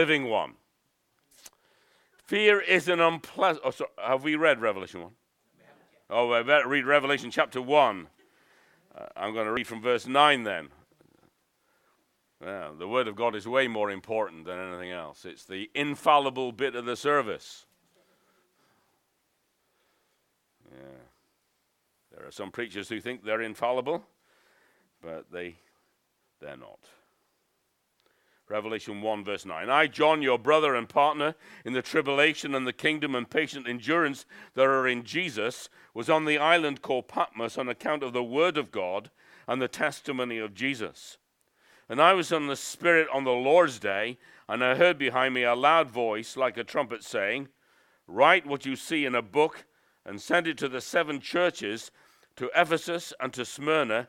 living one. Fear is an unpleasant. Oh, sorry, have we read Revelation 1? Oh, I better read Revelation chapter 1. Uh, I'm going to read from verse 9 then. Well, the Word of God is way more important than anything else. It's the infallible bit of the service. Yeah. There are some preachers who think they're infallible, but they, they're not. Revelation 1, verse 9. I, John, your brother and partner in the tribulation and the kingdom and patient endurance that are in Jesus, was on the island called Patmos on account of the word of God and the testimony of Jesus. And I was in the Spirit on the Lord's day, and I heard behind me a loud voice like a trumpet saying, Write what you see in a book and send it to the seven churches to Ephesus and to Smyrna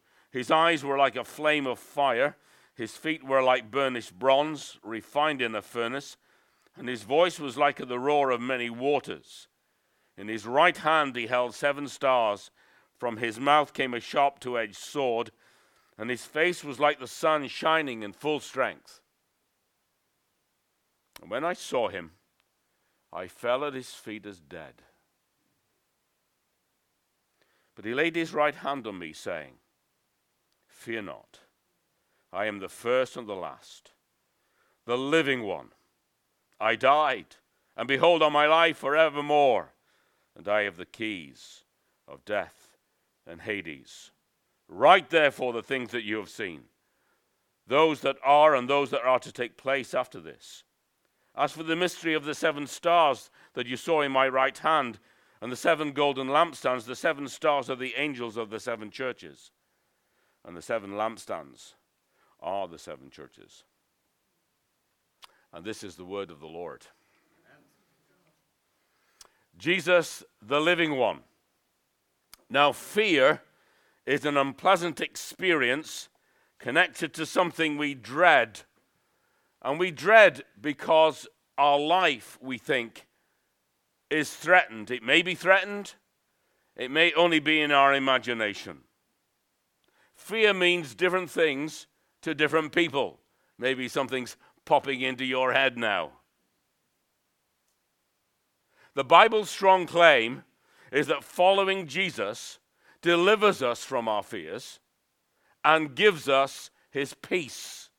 his eyes were like a flame of fire. His feet were like burnished bronze, refined in a furnace. And his voice was like the roar of many waters. In his right hand he held seven stars. From his mouth came a sharp two edged sword. And his face was like the sun shining in full strength. And when I saw him, I fell at his feet as dead. But he laid his right hand on me, saying, Fear not. I am the first and the last, the living one. I died, and behold, on my life forevermore, and I have the keys of death and Hades. Write therefore the things that you have seen, those that are and those that are to take place after this. As for the mystery of the seven stars that you saw in my right hand, and the seven golden lampstands, the seven stars are the angels of the seven churches and the seven lampstands are the seven churches. And this is the word of the Lord. Jesus, the living one. Now, fear is an unpleasant experience connected to something we dread. And we dread because our life, we think, is threatened. It may be threatened, it may only be in our imagination. Fear means different things to different people. Maybe something's popping into your head now. The Bible's strong claim is that following Jesus delivers us from our fears and gives us his peace.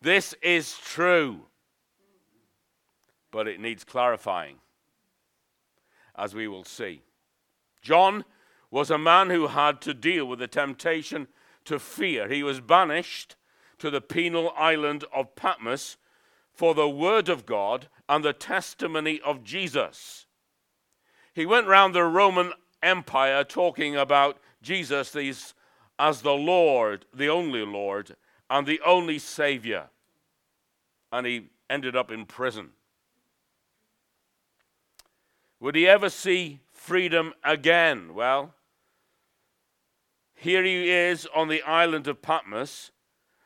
This is true, but it needs clarifying, as we will see. John was a man who had to deal with the temptation to fear. He was banished to the penal island of Patmos for the word of God and the testimony of Jesus. He went round the Roman Empire talking about Jesus as the Lord, the only Lord, and the only Savior. And he ended up in prison. Would he ever see freedom again? Well, here he is on the island of Patmos.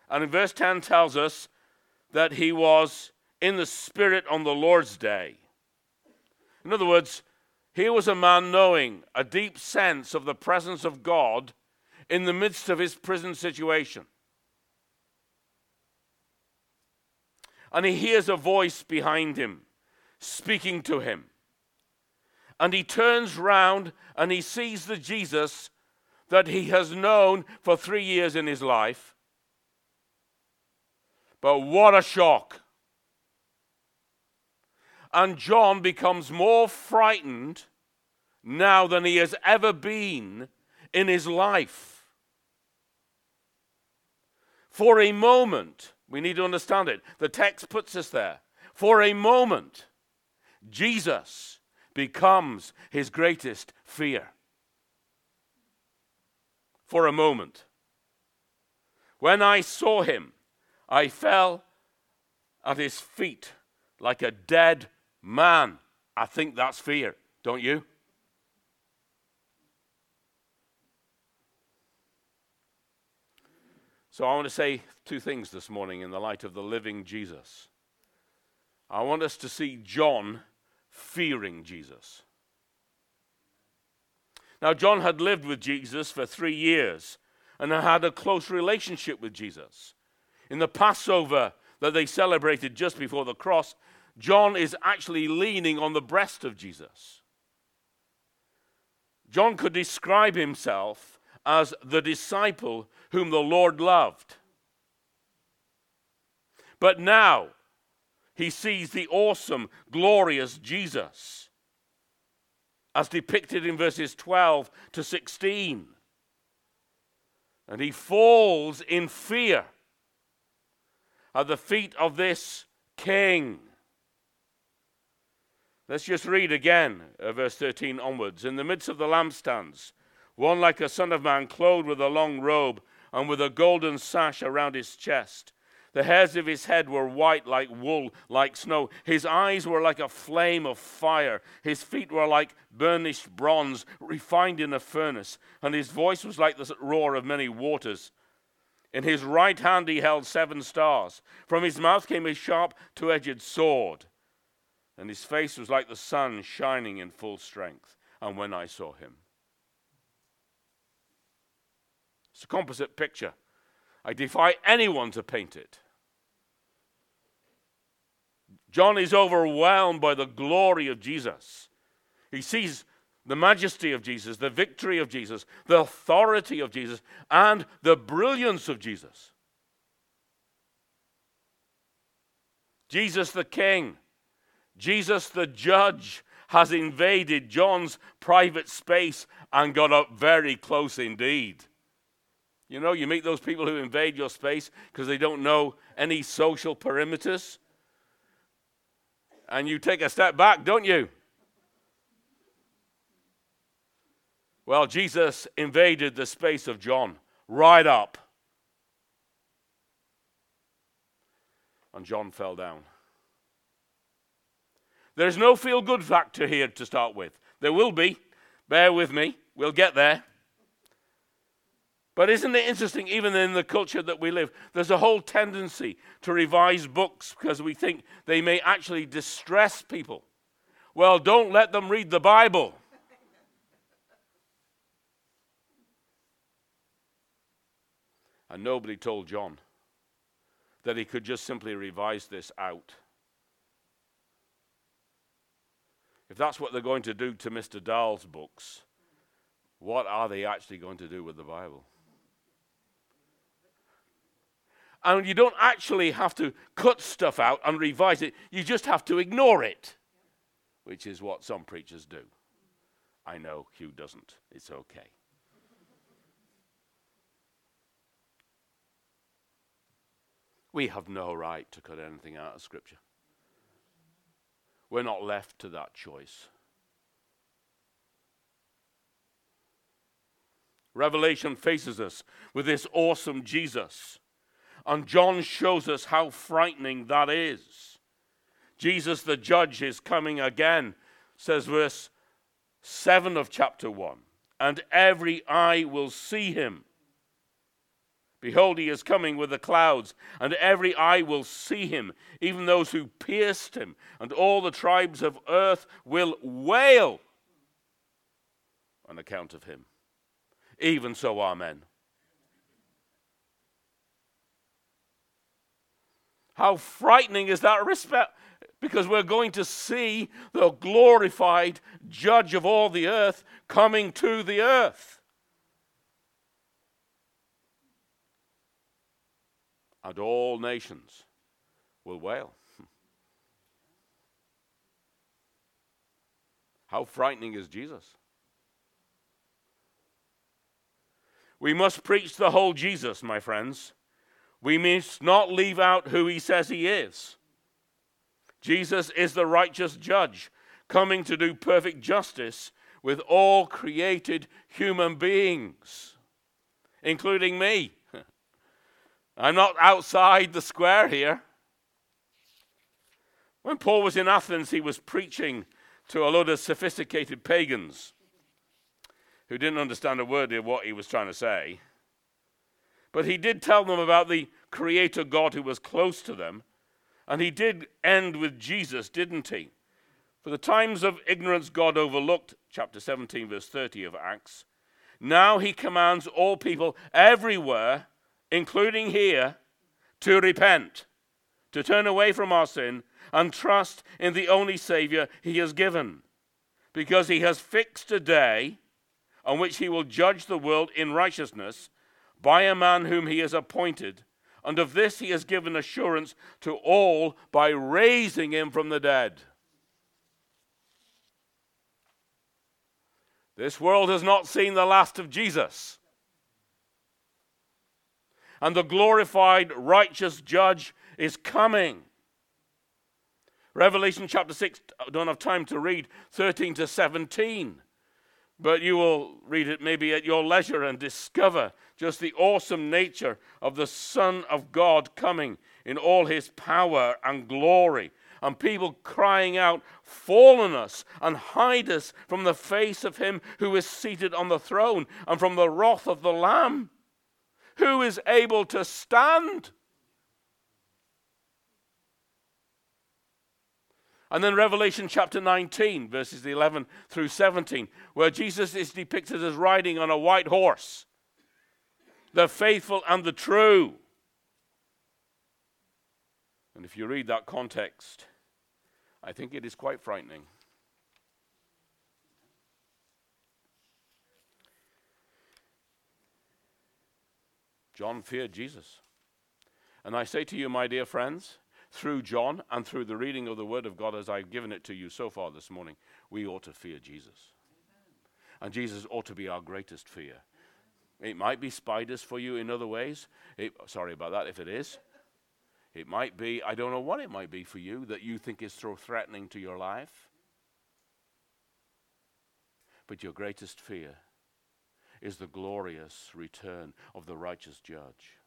And in verse 10 tells us that he was in the Spirit on the Lord's day. In other words, here was a man knowing a deep sense of the presence of God in the midst of his prison situation. And he hears a voice behind him speaking to him. And he turns round and he sees the Jesus that he has known for three years in his life. But what a shock! And John becomes more frightened now than he has ever been in his life. For a moment, we need to understand it. The text puts us there. For a moment, Jesus becomes his greatest fear for a moment. When I saw him, I fell at his feet like a dead man. I think that's fear, don't you? So I want to say two things this morning in the light of the living Jesus. I want us to see John fearing Jesus. Now, John had lived with Jesus for three years and had a close relationship with Jesus. In the Passover that they celebrated just before the cross, John is actually leaning on the breast of Jesus. John could describe himself as the disciple whom the Lord loved. But now he sees the awesome, glorious Jesus, as depicted in verses 12 to 16. And he falls in fear at the feet of this king. Let's just read again, uh, verse 13 onwards. In the midst of the lampstands, one like a son of man, clothed with a long robe and with a golden sash around his chest. The hairs of his head were white like wool, like snow. His eyes were like a flame of fire. His feet were like burnished bronze, refined in a furnace. And his voice was like the roar of many waters. In his right hand he held seven stars. From his mouth came a sharp, two edged sword. And his face was like the sun shining in full strength. And when I saw him, It's a composite picture. I defy anyone to paint it. John is overwhelmed by the glory of Jesus. He sees the majesty of Jesus, the victory of Jesus, the authority of Jesus, and the brilliance of Jesus. Jesus the King, Jesus the Judge, has invaded John's private space and got up very close indeed. You know, you meet those people who invade your space because they don't know any social perimeters. And you take a step back, don't you? Well, Jesus invaded the space of John right up. And John fell down. There's no feel good factor here to start with. There will be. Bear with me. We'll get there. But isn't it interesting, even in the culture that we live, there's a whole tendency to revise books because we think they may actually distress people. Well, don't let them read the Bible. And nobody told John that he could just simply revise this out. If that's what they're going to do to Mr. Dahl's books, what are they actually going to do with the Bible? And you don't actually have to cut stuff out and revise it, you just have to ignore it, which is what some preachers do. I know Hugh doesn't. It's okay. We have no right to cut anything out of Scripture. We're not left to that choice. Revelation faces us with this awesome Jesus and John shows us how frightening that is. Jesus the judge is coming again, says verse 7 of chapter 1. And every eye will see him. Behold, he is coming with the clouds, and every eye will see him, even those who pierced him, and all the tribes of earth will wail on account of him. Even so, Amen. How frightening is that respect? Because we're going to see the glorified judge of all the earth coming to the earth. And all nations will wail. How frightening is Jesus? We must preach the whole Jesus, my friends. We must not leave out who he says he is. Jesus is the righteous judge, coming to do perfect justice with all created human beings, including me. I'm not outside the square here. When Paul was in Athens, he was preaching to a lot of sophisticated pagans who didn't understand a word of what he was trying to say. But he did tell them about the Creator God who was close to them. And he did end with Jesus, didn't he? For the times of ignorance God overlooked, chapter 17, verse 30 of Acts. Now he commands all people everywhere, including here, to repent, to turn away from our sin and trust in the only Savior he has given, because he has fixed a day on which he will judge the world in righteousness by a man whom he has appointed. And of this he has given assurance to all by raising him from the dead. This world has not seen the last of Jesus. And the glorified righteous judge is coming. Revelation chapter 6, I don't have time to read 13 to 17, but you will read it maybe at your leisure and discover just the awesome nature of the Son of God coming in all his power and glory. And people crying out, Fall on us and hide us from the face of him who is seated on the throne and from the wrath of the Lamb. Who is able to stand? And then Revelation chapter 19, verses 11 through 17, where Jesus is depicted as riding on a white horse, the faithful and the true. And if you read that context, I think it is quite frightening. John feared Jesus. And I say to you, my dear friends, through John and through the reading of the Word of God as I've given it to you so far this morning, we ought to fear Jesus. And Jesus ought to be our greatest fear. It might be spiders for you in other ways. It, sorry about that if it is. It might be, I don't know what it might be for you that you think is so threatening to your life. But your greatest fear is the glorious return of the righteous judge.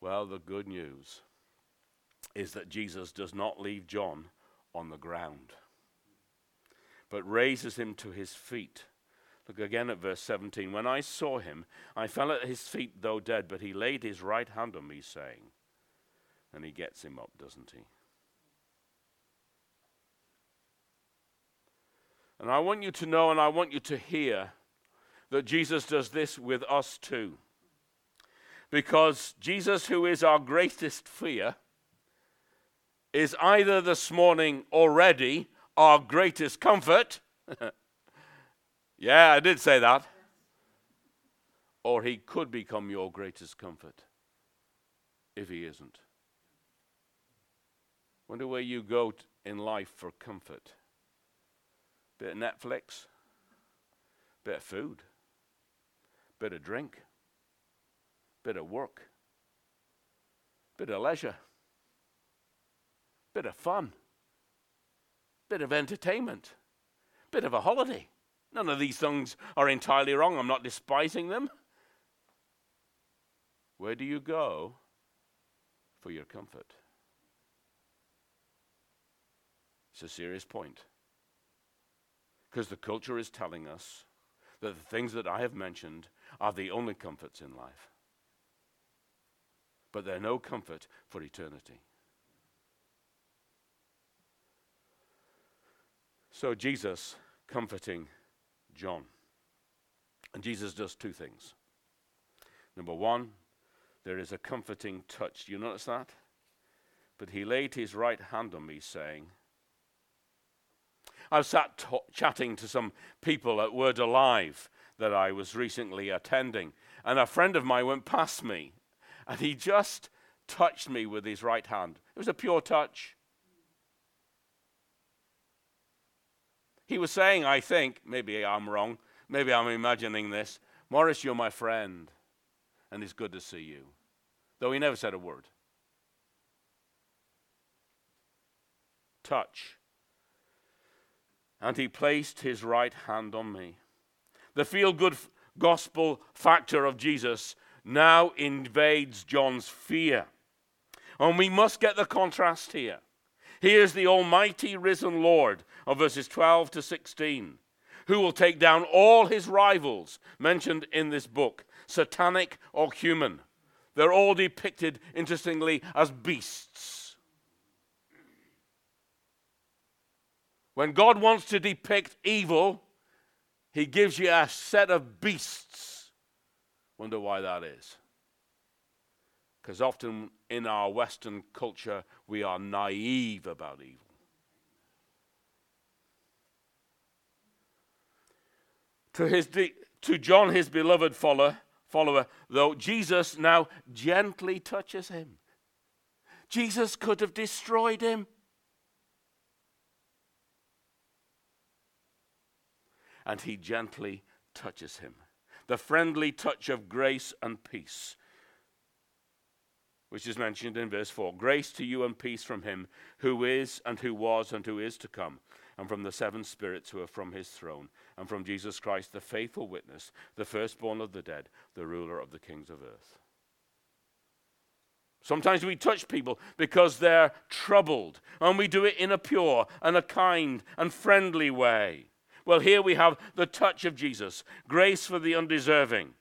Well, the good news is that Jesus does not leave John on the ground, but raises him to his feet. Look again at verse 17. When I saw him, I fell at his feet, though dead, but he laid his right hand on me, saying, and he gets him up, doesn't he? And I want you to know and I want you to hear that Jesus does this with us too. Because Jesus, who is our greatest fear, is either this morning already our greatest comfort. yeah, I did say that. Or he could become your greatest comfort if he isn't. Wonder where you go t- in life for comfort. Bit of Netflix, bit of food, bit of drink bit of work, bit of leisure, bit of fun, bit of entertainment, bit of a holiday. None of these things are entirely wrong. I'm not despising them. Where do you go for your comfort? It's a serious point. Because the culture is telling us that the things that I have mentioned are the only comforts in life but they're no comfort for eternity. So, Jesus comforting John. And Jesus does two things. Number one, there is a comforting touch. Do you notice that? But he laid his right hand on me, saying, I was sat t- chatting to some people at Word Alive that I was recently attending, and a friend of mine went past me and he just touched me with his right hand. It was a pure touch. He was saying, I think, maybe I'm wrong, maybe I'm imagining this, Morris, you're my friend, and it's good to see you. Though he never said a word. Touch. And he placed his right hand on me. The feel good gospel factor of Jesus now invades John's fear. And we must get the contrast here. Here's the almighty risen Lord of verses 12 to 16, who will take down all his rivals mentioned in this book, satanic or human. They're all depicted, interestingly, as beasts. When God wants to depict evil, he gives you a set of beasts. Wonder why that is. Because often in our Western culture, we are naive about evil. To, his de- to John, his beloved follower, follower, though Jesus now gently touches him. Jesus could have destroyed him. And he gently touches him. The friendly touch of grace and peace which is mentioned in verse 4 Grace to you and peace from him who is, and who was, and who is to come, and from the seven spirits who are from his throne, and from Jesus Christ, the faithful witness, the firstborn of the dead, the ruler of the kings of earth. Sometimes we touch people because they're troubled, and we do it in a pure and a kind and friendly way. Well, here we have the touch of Jesus grace for the undeserving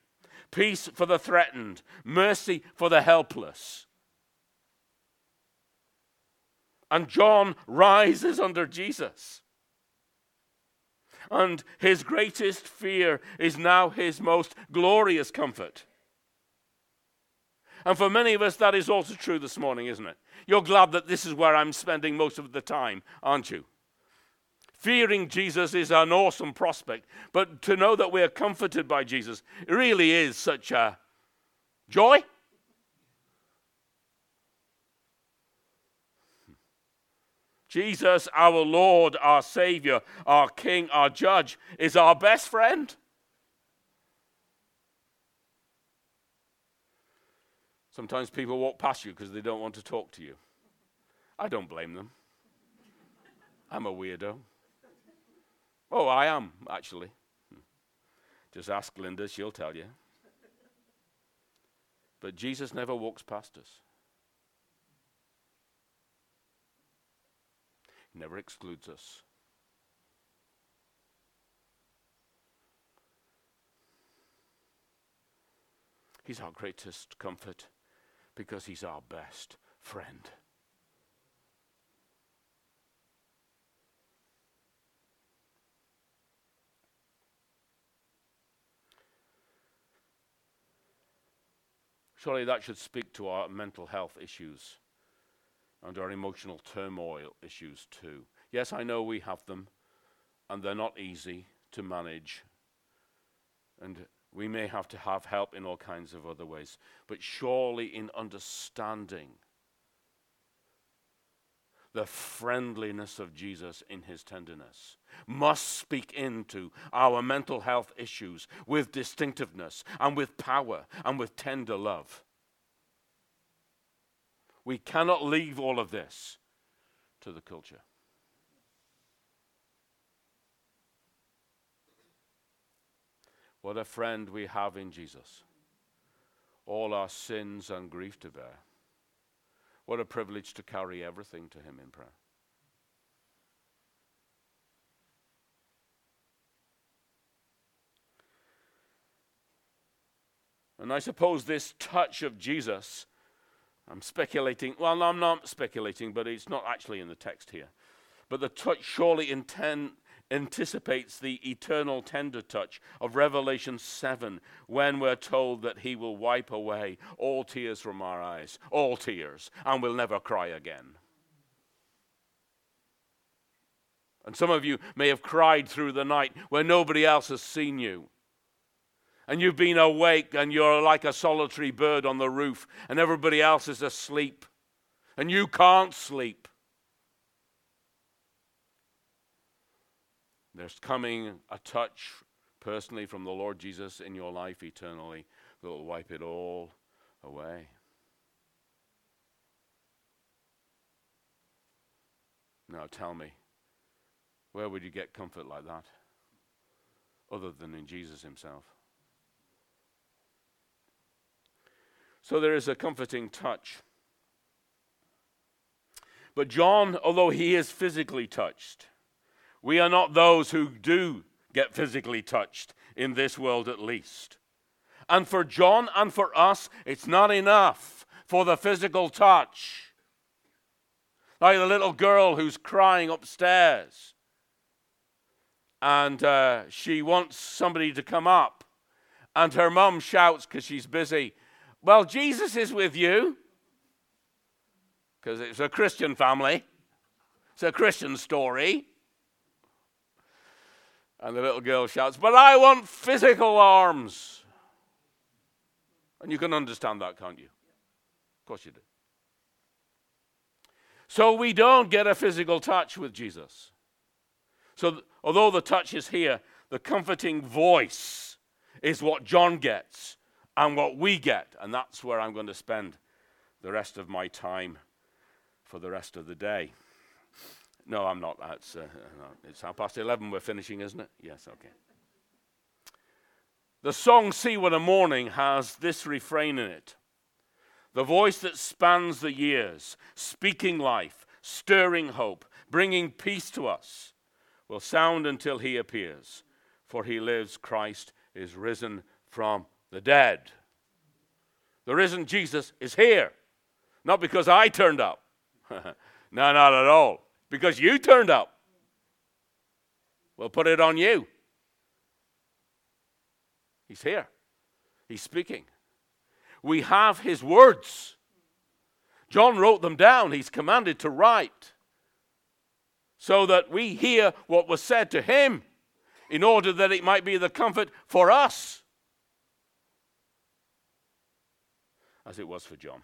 peace for the threatened, mercy for the helpless. And John rises under Jesus. And his greatest fear is now his most glorious comfort. And for many of us, that is also true this morning, isn't it? You're glad that this is where I'm spending most of the time, aren't you? Fearing Jesus is an awesome prospect, but to know that we are comforted by Jesus really is such a joy. Jesus, our Lord, our Savior, our King, our Judge, is our best friend. Sometimes people walk past you because they don't want to talk to you. I don't blame them. I'm a weirdo. Oh, I am, actually. Just ask Linda, she'll tell you. But Jesus never walks past us, He never excludes us. He's our greatest comfort because He's our best friend. Surely that should speak to our mental health issues and our emotional turmoil issues too. Yes, I know we have them, and they're not easy to manage. And we may have to have help in all kinds of other ways. But surely, in understanding the friendliness of Jesus in his tenderness must speak into our mental health issues with distinctiveness and with power and with tender love. We cannot leave all of this to the culture. What a friend we have in Jesus. All our sins and grief to bear. What a privilege to carry everything to Him in prayer. And I suppose this touch of Jesus, I'm speculating, well, no, I'm not speculating, but it's not actually in the text here. But the touch surely intend, anticipates the eternal tender touch of Revelation 7 when we're told that he will wipe away all tears from our eyes, all tears, and we'll never cry again. And some of you may have cried through the night where nobody else has seen you. And you've been awake and you're like a solitary bird on the roof, and everybody else is asleep, and you can't sleep. There's coming a touch personally from the Lord Jesus in your life eternally that will wipe it all away. Now tell me, where would you get comfort like that other than in Jesus himself? So there is a comforting touch. But John, although he is physically touched, we are not those who do get physically touched in this world at least. And for John and for us, it's not enough for the physical touch. Like the little girl who's crying upstairs and uh, she wants somebody to come up, and her mum shouts because she's busy, Well, Jesus is with you. Because it's a Christian family, it's a Christian story. And the little girl shouts, But I want physical arms. And you can understand that, can't you? Of course you do. So we don't get a physical touch with Jesus. So, although the touch is here, the comforting voice is what John gets and what we get. And that's where I'm going to spend the rest of my time for the rest of the day. No, I'm not. It's, uh, it's half past 11. We're finishing, isn't it? Yes, okay. The song See What a Morning has this refrain in it The voice that spans the years, speaking life, stirring hope, bringing peace to us, will sound until he appears. For he lives, Christ is risen from the dead. The risen Jesus is here. Not because I turned up. no, not at all. Because you turned up. We'll put it on you. He's here. He's speaking. We have his words. John wrote them down. He's commanded to write so that we hear what was said to him in order that it might be the comfort for us as it was for John.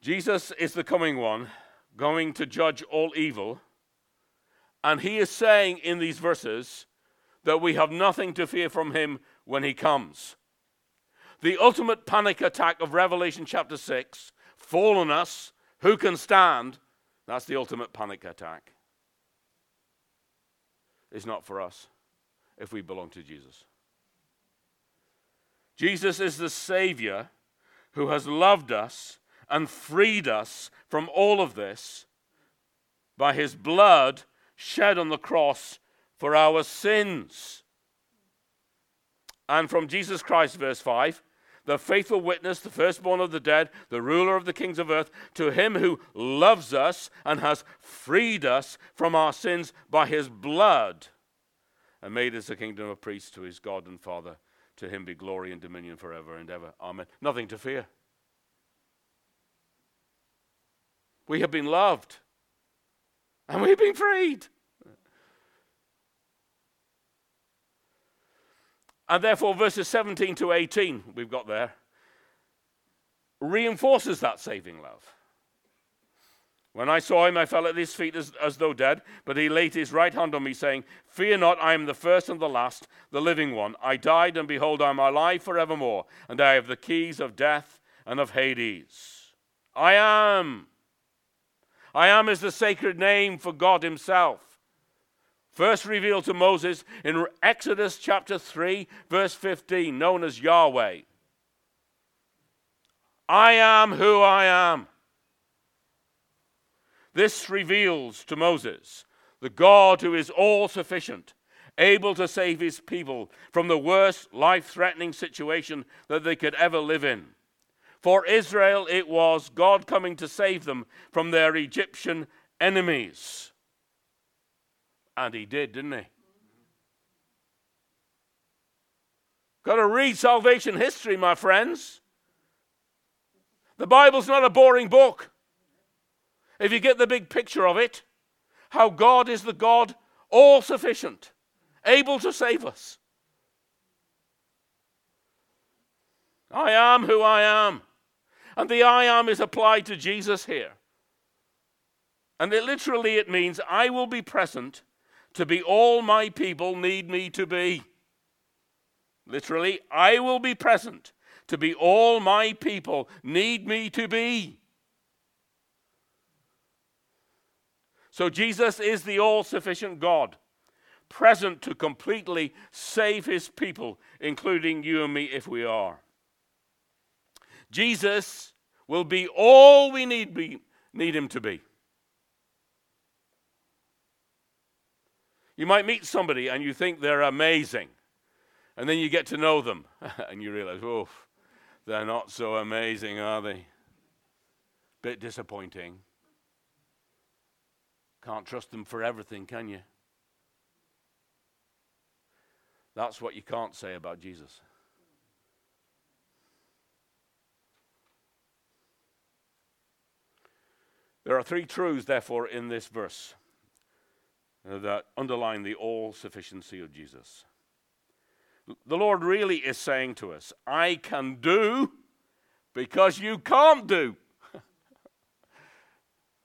Jesus is the coming one, going to judge all evil. And he is saying in these verses that we have nothing to fear from him when he comes. The ultimate panic attack of Revelation chapter 6 fall on us, who can stand? That's the ultimate panic attack. It's not for us if we belong to Jesus. Jesus is the Savior who has loved us and freed us from all of this by his blood shed on the cross for our sins. And from Jesus Christ, verse 5, the faithful witness, the firstborn of the dead, the ruler of the kings of earth, to him who loves us and has freed us from our sins by his blood and made us a kingdom of priests to his God and Father. To him be glory and dominion forever and ever. Amen. Nothing to fear. We have been loved and we've been freed. And therefore, verses 17 to 18, we've got there, reinforces that saving love. When I saw him, I fell at his feet as, as, though dead, but he laid his right hand on me, saying, Fear not, I am the first and the last, the living one. I died, and behold, I am alive forevermore, and I have the keys of death and of Hades. I am. I am is the sacred name for God Himself first revealed to Moses in Exodus chapter 3, verse 15, known as Yahweh. I am who I am. This reveals to Moses the God who is all sufficient, able to save his people from the worst life threatening situation that they could ever live in. For Israel, it was God coming to save them from their Egyptian enemies. And he did, didn't he? Got to read salvation history, my friends. The Bible's not a boring book. If you get the big picture of it, how God is the God all sufficient, able to save us. I am who I am. And the I am is applied to Jesus here. And it literally it means I will be present to be all my people need me to be. Literally, I will be present to be all my people need me to be. So Jesus is the all sufficient God, present to completely save his people, including you and me if we are. Jesus will be all we need, be, need him to be. You might meet somebody and you think they're amazing, and then you get to know them and you realize, oh, they're not so amazing, are they? Bit disappointing. Can't trust them for everything, can you? That's what you can't say about Jesus. There are three truths, therefore, in this verse that underline the all sufficiency of Jesus. The Lord really is saying to us, I can do because you can't do.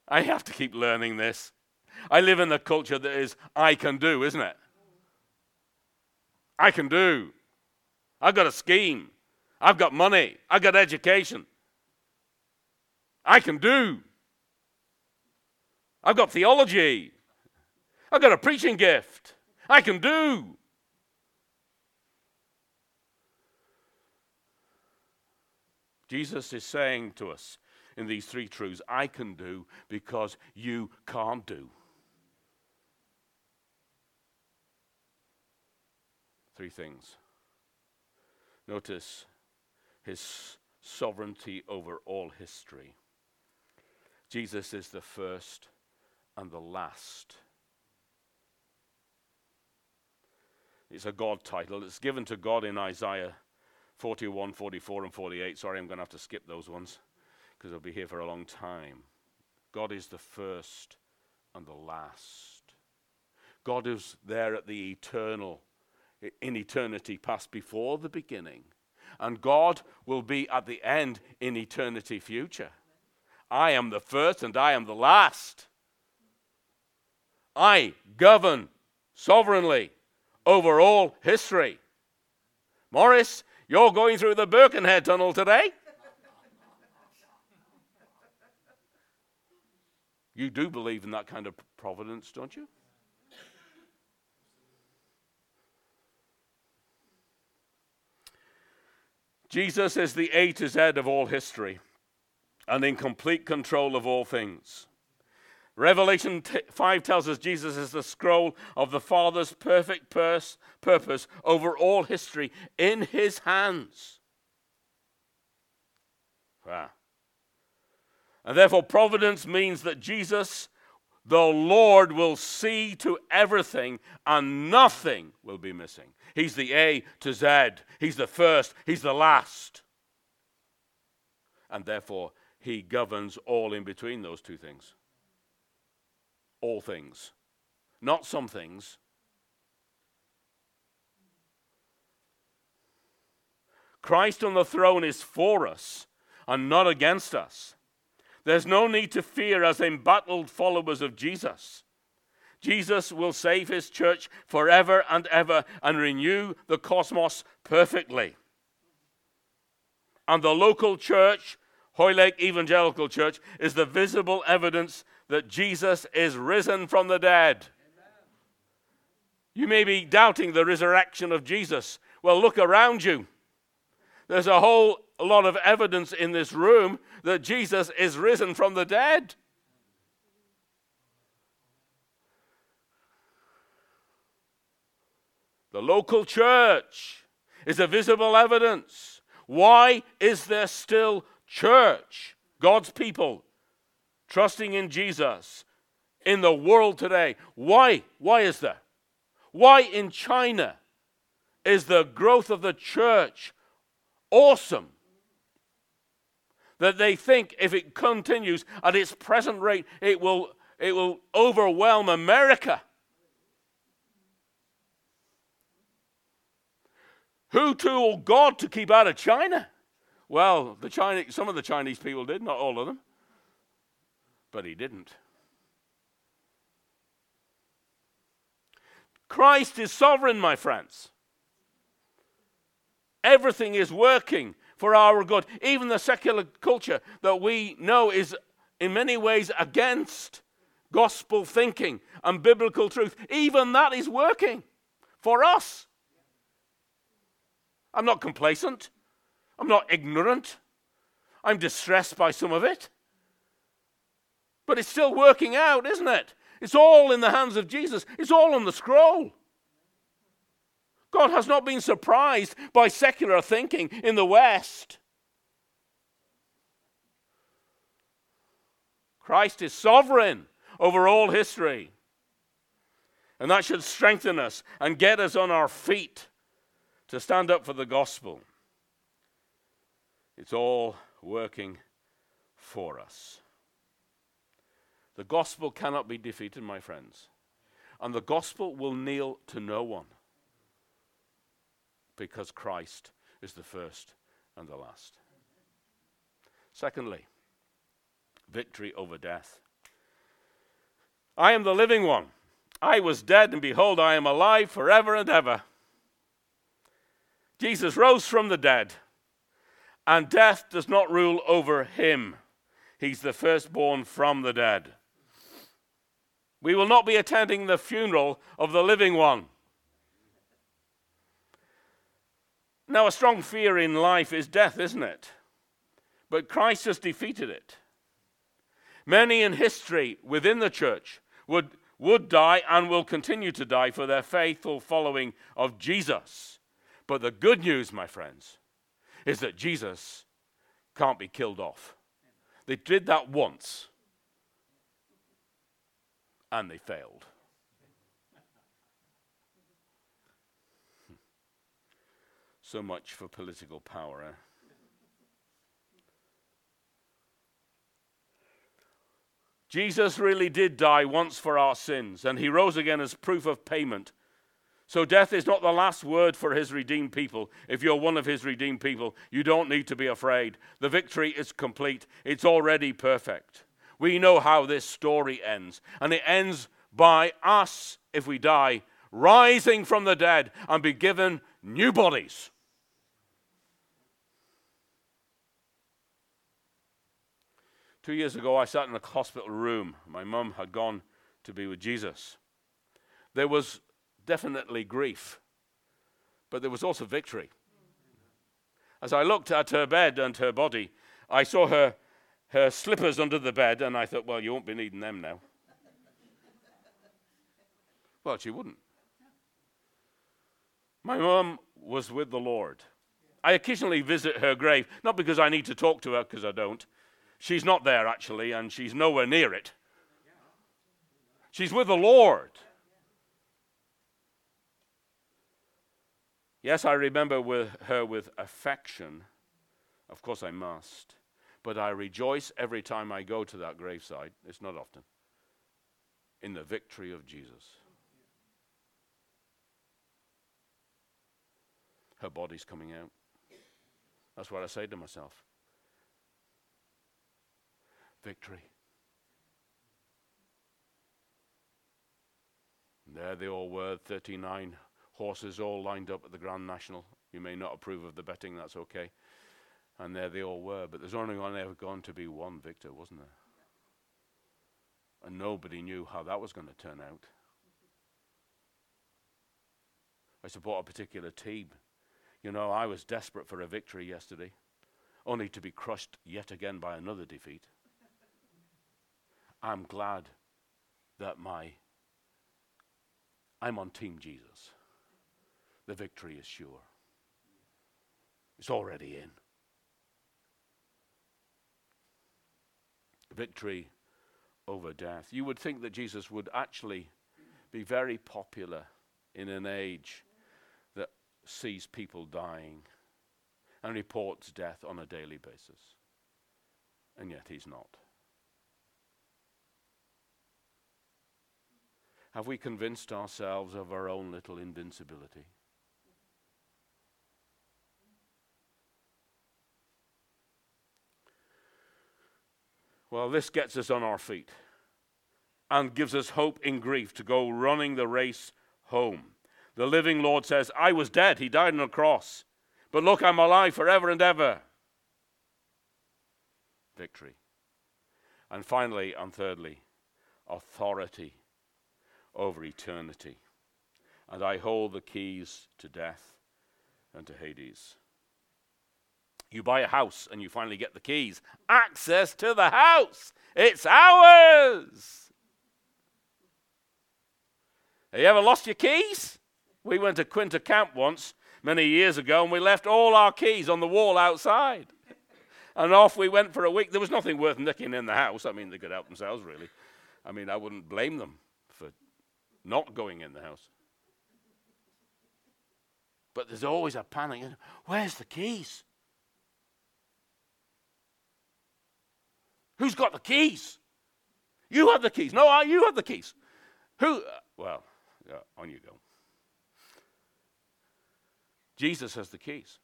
I have to keep learning this. I live in a culture that is, I can do, isn't it? I can do. I've got a scheme. I've got money. I've got education. I can do. I've got theology. I've got a preaching gift. I can do. Jesus is saying to us in these three truths I can do because you can't do. Three things. Notice his sovereignty over all history. Jesus is the first and the last. It's a God title. It's given to God in Isaiah 41, 44, and 48. Sorry, I'm going to have to skip those ones because I'll be here for a long time. God is the first and the last. God is there at the eternal, in eternity past before the beginning. And God will be at the end in eternity future. I am the first and I am the last. I govern sovereignly over all history. Morris, you're going through the Birkenhead Tunnel today. You do believe in that kind of providence, don't you? Jesus is the A to Z of all history and in complete control of all things. Revelation t- 5 tells us Jesus is the scroll of the Father's perfect purse, purpose over all history in his hands. Wow. And therefore, providence means that Jesus, the Lord, will see to everything and nothing will be missing. He's the A to Z, He's the first, He's the last. And therefore, He governs all in between those two things all things, not some things. Christ on the throne is for us and not against us. There's no need to fear as embattled followers of Jesus. Jesus will save his church forever and ever and renew the cosmos perfectly. And the local church, Hoylake Evangelical Church, is the visible evidence that Jesus is risen from the dead. You may be doubting the resurrection of Jesus. Well, look around you. There's a whole lot of evidence in this room that Jesus is risen from the dead. The local church is a visible evidence. Why is there still church, God's people, trusting in Jesus in the world today. Why? Why is that? Why in China is the growth of the church awesome? That they think if it continues at its present rate, it will, it will overwhelm America. Who told God to keep out of China? Well, the Chinese, some of the Chinese people did, not all of them but he didn't. Christ is sovereign, my friends. Everything is working for our good. Even the secular culture that we know is in many ways against gospel thinking and biblical truth, even that is working for us. I'm not complacent. I'm not ignorant. I'm distressed by some of it. But it's still working out, isn't it? It's all in the hands of Jesus, it's all on the scroll. God has not been surprised by secular thinking in the West. Christ is sovereign over all history. And that should strengthen us and get us on our feet to stand up for the gospel. It's all working for us. The gospel cannot be defeated, my friends. And the gospel will kneel to no one because Christ is the first and the last. Secondly, victory over death. I am the living one. I was dead, and behold, I am alive forever and ever. Jesus rose from the dead, and death does not rule over him. He's the firstborn from the dead. We will not be attending the funeral of the living one. Now, a strong fear in life is death, isn't it? But Christ has defeated it. Many in history within the church would, would die and will continue to die for their faithful following of Jesus. But the good news, my friends, is that Jesus can't be killed off. They did that once and they failed. So much for political power. Eh? Jesus really did die once for our sins, and he rose again as proof of payment. So death is not the last word for his redeemed people. If you're one of his redeemed people, you don't need to be afraid. The victory is complete, it's already perfect. We know how this story ends, and it ends by us, if we die, rising from the dead and be given new bodies. Two years ago, I sat in a hospital room. My mum had gone to be with Jesus. There was definitely grief, but there was also victory. As I looked at her bed and her body, I saw her, her slippers under the bed, and I thought, well, you won't be needing them now. well, she wouldn't. My mum was with the Lord. I occasionally visit her grave, not because I need to talk to her, because I don't, She's not there, actually, and she's nowhere near it. She's with the Lord. Yes, I remember with her with affection. Of course, I must. But I rejoice every time I go to that graveside. It's not often. In the victory of Jesus. Her body's coming out. That's what I say to myself victory. And there they all were, 39 horses all lined up at the Grand National. You may not approve of the betting, that's okay. And there they all were, but there's only ever going to be one victor, wasn't there? And nobody knew how that was going to turn out. I support a particular team. You know, I was desperate for a victory yesterday, only to be crushed yet again by another defeat. I'm glad that my I'm on team Jesus. The victory is sure. It's already in. Victory over death. You would think that Jesus would actually be very popular in an age that sees people dying and reports death on a daily basis. And yet he's not. Have we convinced ourselves of our own little invincibility? Well, this gets us on our feet and gives us hope in grief to go running the race home. The living Lord says, I was dead, he died on a cross, but look, I'm alive forever and ever. Victory. And finally, and thirdly, authority over eternity. And I hold the keys to death and to Hades. You buy a house and you finally get the keys. Access to the house. It's ours. Have you ever lost your keys? We went to Quinta Camp once, many years ago, and we left all our keys on the wall outside. And off we went for a week. There was nothing worth nicking in the house. I mean, they could help themselves, really. I mean, I wouldn't blame them for not going in the house. But there's always a panic. Where's the keys? Who's got the keys? You have the keys. No, you have the keys. Who? Uh, well, on you go. Jesus has the keys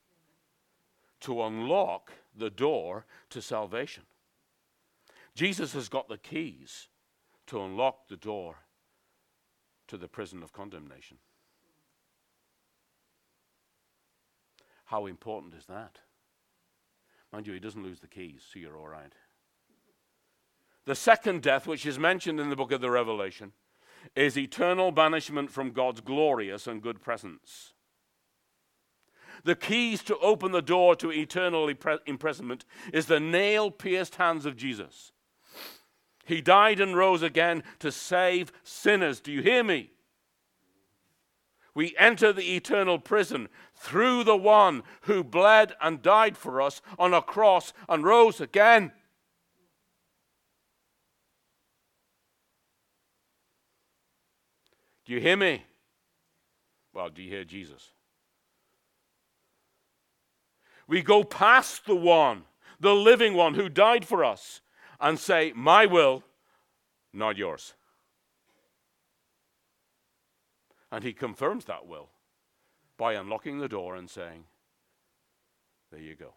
to unlock the door to salvation. Jesus has got the keys to unlock the door to the prison of condemnation. How important is that? Mind you, he doesn't lose the keys, so you're all right. The second death, which is mentioned in the book of the Revelation, is eternal banishment from God's glorious and good presence. The keys to open the door to eternal imprisonment is the nail pierced hands of Jesus. He died and rose again to save sinners. Do you hear me? We enter the eternal prison through the one who bled and died for us on a cross and rose again. Do you hear me? Well, do you hear Jesus? We go past the one, the living one who died for us, and say, My will, not yours. And he confirms that will by unlocking the door and saying, There you go.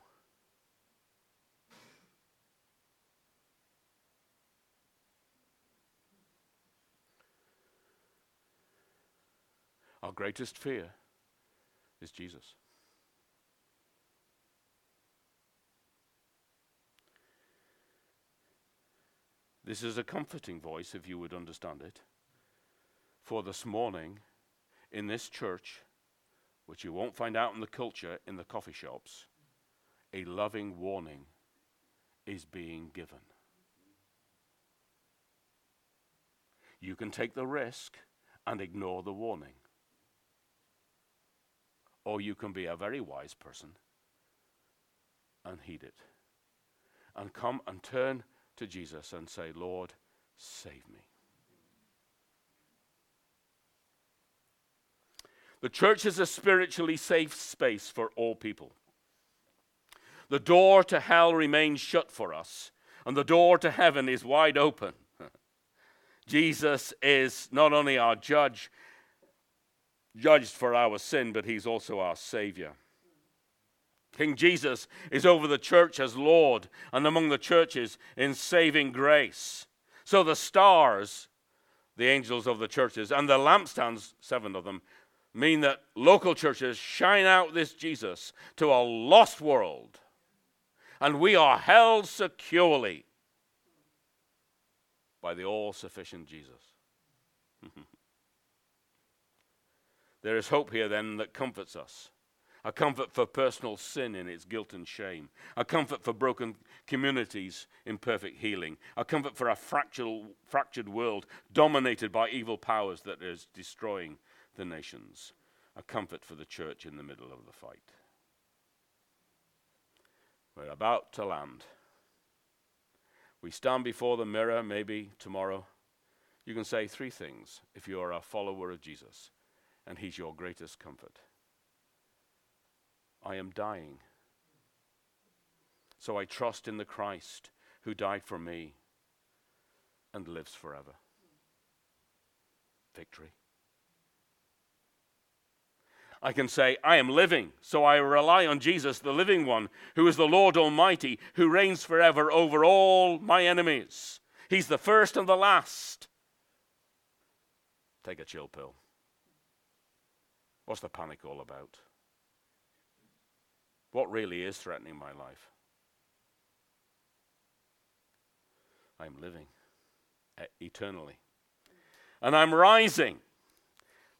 Our greatest fear is Jesus. This is a comforting voice, if you would understand it. For this morning, in this church, which you won't find out in the culture in the coffee shops, a loving warning is being given. You can take the risk and ignore the warning. Or you can be a very wise person and heed it. And come and turn to Jesus and say, Lord, save me. The church is a spiritually safe space for all people. The door to hell remains shut for us, and the door to heaven is wide open. Jesus is not only our judge, judged for our sin, but he's also our Savior. King Jesus is over the church as Lord and among the churches in saving grace. So the stars, the angels of the churches, and the lampstands, seven of them, mean that local churches shine out this Jesus to a lost world. And we are held securely by the all sufficient Jesus. There is hope here then that comforts us a comfort for personal sin in its guilt and shame, a comfort for broken communities in perfect healing, a comfort for a fractured, fractured world dominated by evil powers that is destroying the nations, a comfort for the church in the middle of the fight. We're about to land. We stand before the mirror, maybe tomorrow. You can say three things if you are a follower of Jesus, and He's your greatest comfort. I am dying. So I trust in the Christ who died for me and lives forever. Victory. I can say, I am living, so I rely on Jesus, the living one, who is the Lord Almighty, who reigns forever over all my enemies. He's the first and the last. Take a chill pill. What's the panic all about? What really is threatening my life? I'm living eternally. And I'm rising.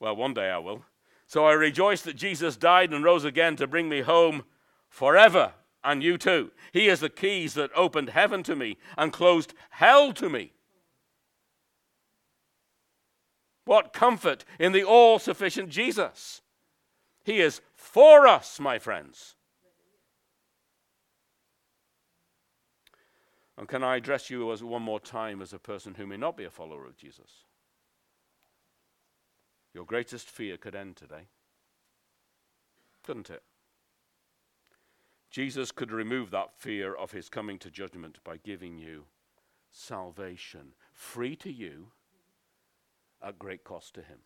Well, one day I will. So I rejoice that Jesus died and rose again to bring me home forever and you too. He has the keys that opened heaven to me and closed hell to me. What comfort in the all sufficient Jesus! He is for us, my friends. And can I address you as one more time as a person who may not be a follower of Jesus? Your greatest fear could end today. Couldn't it? Jesus could remove that fear of his coming to judgment by giving you salvation, free to you, at great cost to him.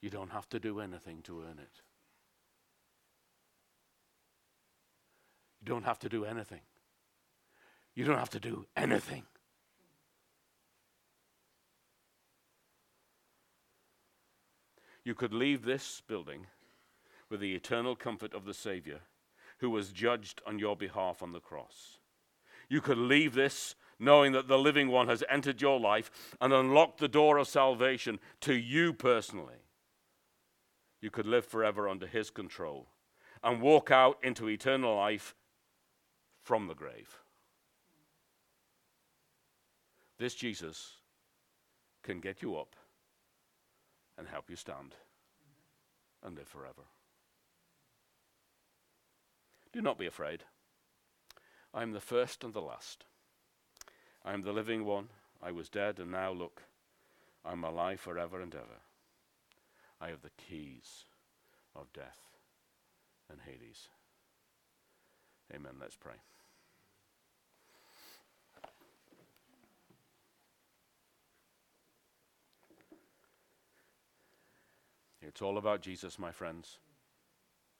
You don't have to do anything to earn it. You don't have to do anything. You don't have to do anything. You could leave this building with the eternal comfort of the Savior who was judged on your behalf on the cross. You could leave this knowing that the living one has entered your life and unlocked the door of salvation to you personally. You could live forever under his control and walk out into eternal life from the grave. This Jesus can get you up and help you stand and live forever. Do not be afraid. I am the first and the last. I am the living one. I was dead, and now look, I am alive forever and ever. I have the keys of death and Hades. Amen. Let's pray. It's all about Jesus, my friends.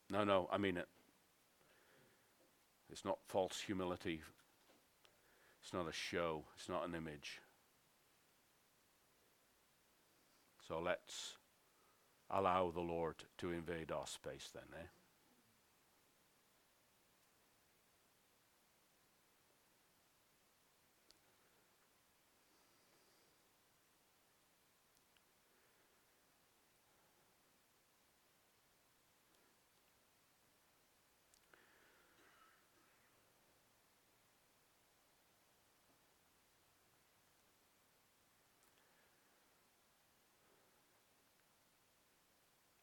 No, no, I mean it. It's not false humility. It's not a show. It's not an image. So let's allow the Lord to invade our space then, eh?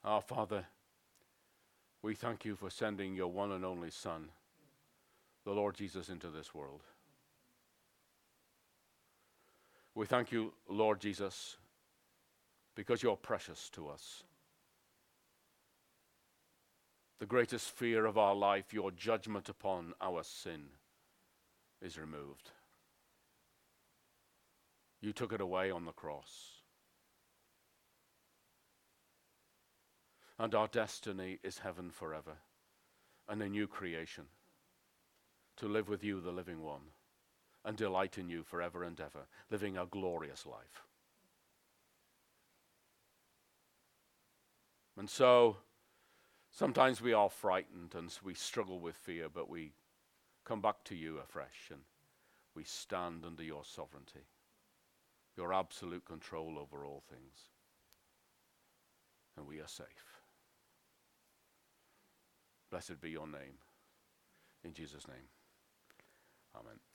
Our Father, we thank you for sending your one and only Son, the Lord Jesus, into this world. We thank you, Lord Jesus, because you're precious to us. The greatest fear of our life, your judgment upon our sin, is removed. You took it away on the cross. And our destiny is heaven forever and a new creation to live with you, the living one, and delight in you forever and ever, living a glorious life. And so, sometimes we are frightened and we struggle with fear, but we come back to you afresh and we stand under your sovereignty, your absolute control over all things, and we are safe. Blessed be your name. In Jesus' name. Amen.